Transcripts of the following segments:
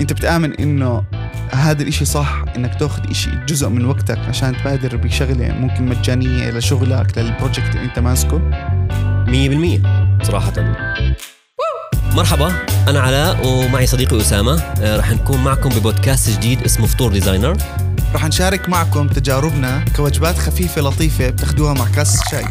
انت بتآمن انه هذا الاشي صح انك تاخذ اشي جزء من وقتك عشان تبادر بشغلة ممكن مجانية لشغلك لل project اللي انت ماسكه؟ 100% صراحة. مرحبا أنا علاء ومعي صديقي أسامة. آه، رح نكون معكم ببودكاست جديد اسمه فطور designer. رح نشارك معكم تجاربنا كوجبات خفيفة لطيفة بتاخدوها مع كاس شاي.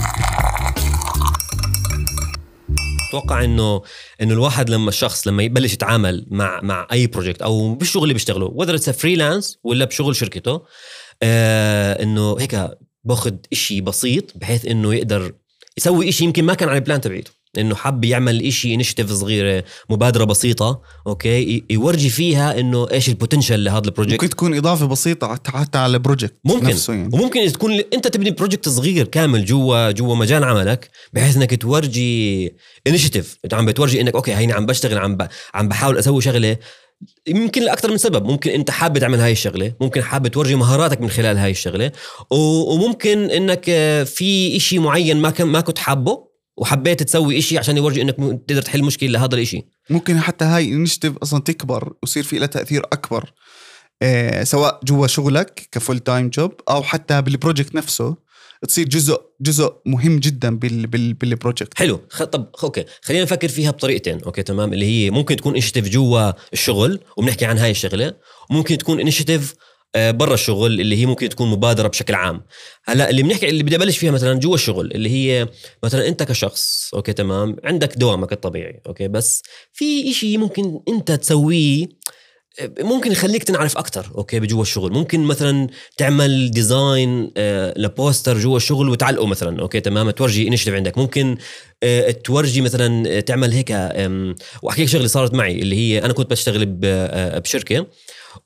أتوقع إنه إنه الواحد لما الشخص لما يبلش يتعامل مع مع أي project أو بالشغل اللي بيشتغله whether it's freelance ولا بشغل شركته آه إنه هيك باخذ إشي بسيط بحيث إنه يقدر يسوي إشي يمكن ما كان على ال plan تبعيته. إنه حب يعمل إشي initiative صغيرة مبادرة بسيطة okay؟ يورجي فيها إنه إيش ال potential لهذا ال project ممكن تكون إضافة بسيطة حتى على ال project ممكن. نفسه يعني. وممكن تكون أنت تبني project صغير كامل جوا جوا مجال عملك بحيث إنك تورجي initiative أنت عم بتورجي إنك okay هيني عم بشتغل عم ب... عم بحاول أسوي شغلة. يمكن لأكثر من سبب. ممكن أنت حابب تعمل هاي الشغلة ممكن حابب تورجي مهاراتك من خلال هاي الشغلة. وممكن إنك في إشي معين ما ما كنت حابه وحبيت تسوي إشي عشان يورجي إنك تقدر تحل مشكلة لهذا الإشي. ممكن حتى هاي initiative أصلا تكبر ويصير في لها تأثير أكبر. إيه سواء جوا شغلك ك full time job أو حتى بال project نفسه تصير جزء جزء مهم جدا بال بال بال project حلو. طب okay. خلينا نفكر فيها بطريقتين. okay تمام. اللي هي ممكن تكون initiative جوا الشغل وبنحكي عن هاي الشغلة. وممكن تكون initiative برا الشغل اللي هي ممكن تكون مبادرة بشكل عام. هلا اللي بنحكي اللي بدي أبلش فيها مثلا جوا الشغل اللي هي مثلا أنت كشخص okay تمام عندك دوامك الطبيعي okay بس في إشي ممكن أنت تسويه آه، ممكن يخليك تنعرف أكثر okay بجوا الشغل. ممكن مثلا تعمل design آه ل poster جوا الشغل وتعلقه مثلا okay تمام تورجي initiative عندك. ممكن آه تورجي مثلا تعمل هيك وأحكي لك شغلة صارت معي اللي هي أنا كنت بشتغل آه، بشركة.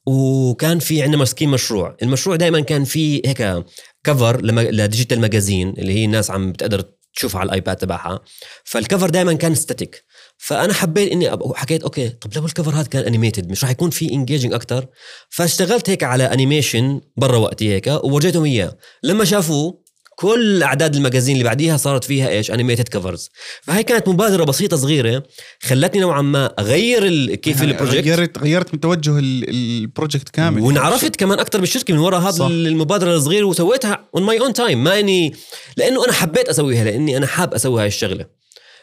وكان في عندنا ماسكين مشروع. المشروع دائما كان فيه هيك cover ل digital magazine اللي هي الناس عم بتقدر تشوفها على ال iPad تبعها. فال cover دائما كان static فأنا حبيت إني حكيت okay طب لو ال cover هذا كان animated مش راح يكون في engaging أكثر فاشتغلت هيك على animation برا وقتي هيك وورجيتهم إياه. لما شافوه كل أعداد ال magazine اللي بعديها صارت فيها إيش؟ animated covers فهي كانت مبادرة بسيطة صغيرة خلتني نوعا ما أغير كيف ال project غيرت غيرت من توجه ال project كامل. وانعرفت كمان أكثر بالشركة من وراء هذا المبادرة الصغيرة وسويتها on my own time ما اني لأنه أنا حبيت أسويها لأني أنا حاب أسوي هاي الشغلة.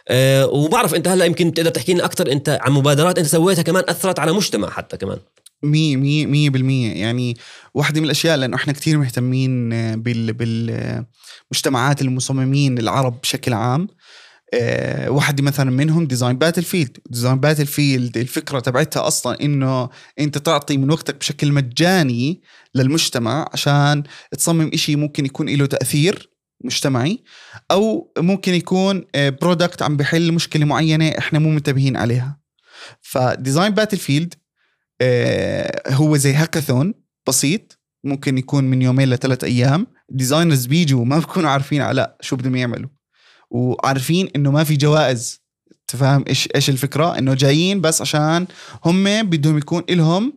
أه وبعرف أنت هلأ يمكن تقدر تحكي لنا أكثر أنت عن مبادرات أنت سويتها كمان أثرت على مجتمع حتى كمان. مية مية مية بالمية. يعني واحدة من الأشياء لأنه إحنا كتير مهتمين بال بالمجتمعات المصممين العرب بشكل عام. أه واحدة مثلا منهم design battlefield design battlefield الفكرة تبعتها أصلا إنه أنت تعطي من وقتك بشكل مجاني للمجتمع عشان تصمم إشي ممكن يكون له تأثير مجتمعي أو ممكن يكون product عم بحل مشكلة معينة إحنا مو منتبهين عليها. ف design battlefield هو زي هاكاثون بسيط ممكن يكون من يومين لثلاث أيام. designers بيجوا ما بكونوا عارفين على شو بدهم يعملوا وعارفين إنه ما في جوائز. تفهم إيش إيش الفكرة؟ إنه جايين بس عشان هم بدهم يكون لهم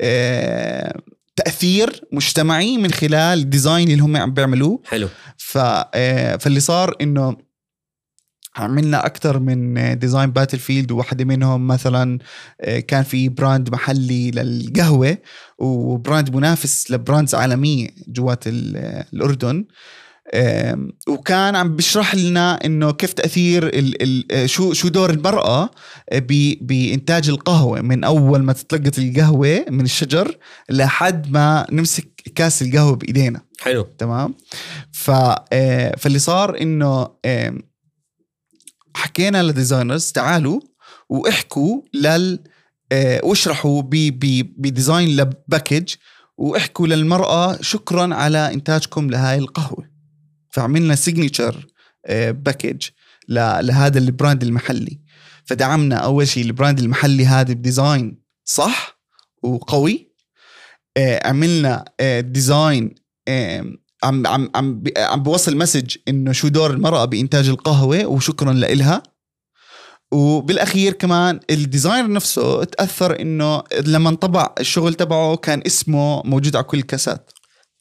آه تأثير مجتمعي من خلال ال design اللي هم عم بيعملوه. حلو. ف آه، فاللي صار إنه عملنا أكثر من design battlefield وواحدة منهم مثلا آه، كان في brand محلي للقهوة و brand منافس ل brands عالمية جوات الأردن. وكان عم بيشرح لنا إنه كيف تأثير ال ال آه، شو شو دور المرأة بإنتاج القهوة من أول ما تتلقط القهوة من الشجر لحد ما نمسك كاس القهوة بإيدينا. حلو. تمام؟ ف آه، فاللي صار إنه حكينا لل designers تعالوا واحكوا لل آه، واشرحوا ب design ل package واحكوا للمرأة شكرا على إنتاجكم لهاي القهوة. فعملنا signature package لهذا ال brand المحلي. فدعمنا أول شيء ال brand المحلي هذا ب design صح وقوي. آه، عملنا design آه، عم عم عم عم بوصل message إنه شو دور المرأة بإنتاج القهوة وشكرا لإلها. وبالأخير كمان ال designer نفسه تأثر إنه لما انطبع الشغل تبعه كان اسمه موجود على كل الكاسات.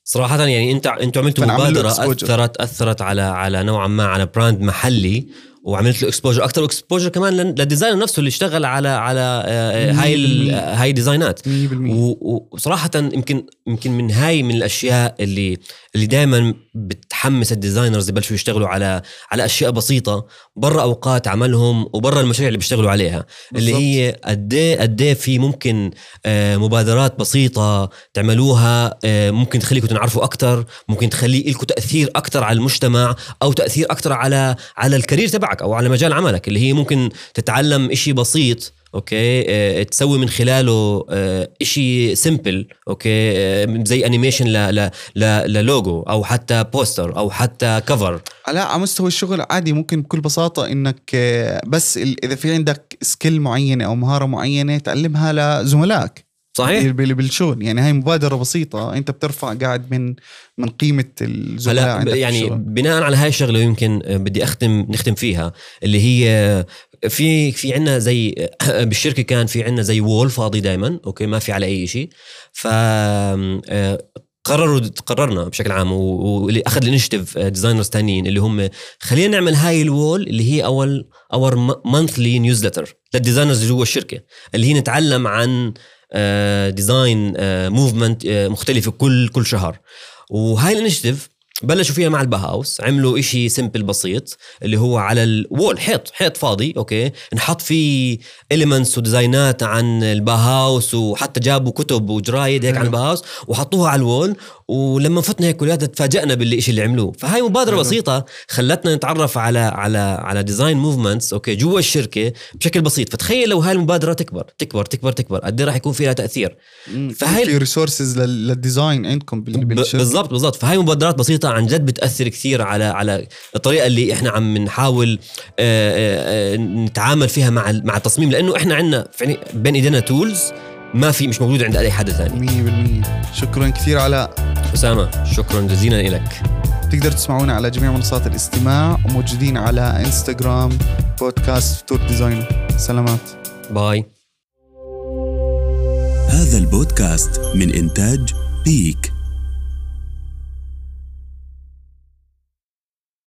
صراحة يعني انت أنتوا عملتوا مبادرة اثرت أثرت على على نوعا ما على brand محلي وعملت له exposure أكثر و exposure كمان لل- لل designer نفسه اللي اشتغل على على آه، هاي ال- 100%. هاي design ات 100% و- وصراحة يمكن يمكن من هاي من الأشياء اللي اللي دائما بتحمس ال designers يبلشوا يشتغلوا على على أشياء بسيطة برا أوقات عملهم وبرا المشاريع اللي بيشتغلوا عليها. اللي بالضبط. هي قد إيه قد إيه في ممكن آه، مبادرات بسيطة تعملوها آه، ممكن تخليكم تنعرفوا أكثر ممكن تخلي لكم تأثير أكثر على المجتمع أو تأثير أكثر على على ال career تبعك أو على مجال عملك اللي هي ممكن تتعلم إشي بسيط okay؟ آه، تسوي من خلاله آه، إشي simple okay؟ آه، زي animation ل logo أو حتى poster أو حتى cover لا على مستوى الشغل عادي ممكن بكل بساطة إنك بس إذا في عندك skill معينة أو مهارة معينة تعلمها لزملائك. صحيح؟ بال- بالشغل يعني هاي مبادرة بسيطة. أنت بترفع قاعد من من قيمة الزملاء هلا عندك يعني الشغل. بناء على هاي الشغلة يمكن بدي اختم نختم فيها اللي هي في في عندنا زي بالشركة كان في عندنا زي wall فاضي دائما okay؟ ما في على أي شيء ف آه، قرروا قررنا بشكل عام واللي أخذ ال initiative designers تانيين اللي هم خلينا نعمل هاي ال wall اللي هي wall our monthly newsletter لل designers اللي جوا الشركة اللي هي نتعلم عن design movement مختلفة كل كل شهر. وهاي ال initiative بلشوا فيها مع ال Bauhaus عملوا إشي simple بسيط اللي هو على ال wall حيط حيط فاضي okay؟ نحط فيه elements و design ات عن ال Bauhaus وحتى جابوا كتب وجرايد هيك عن. ال Bauhaus وحطوها على ال wall ولما فتنا هيك كلياتنا تفاجئنا بالشيء اللي عملوه. فهاي مبادرة. بسيطة خلتنا نتعرف على على على design movements okay؟ جوا الشركة بشكل بسيط. فتخيل لو هاي المبادرة تكبر تكبر تكبر تكبر قد إيه راح يكون فيها تأثير. مم. فهاي- في resources لل design عندكم بال- ب- بالشركة. بالضبط بالضبط. فهاي مبادرات عن جد بتأثر كثير على على الطريقة اللي إحنا عم نحاول آه، آه، آه، نتعامل فيها مع ال- مع التصميم. لأنه إحنا عندنا فعلي- بين إيدينا tools ما في مش موجودة عند أي حدا ثاني. 100% شكرا كثير على أسامة شكرا جزيلا لك تقدر تسمعونا على جميع منصات الاستماع وموجودين على انستغرام بودكاست فطور designer سلامات. باي. هذا البودكاست من إنتاج بيك.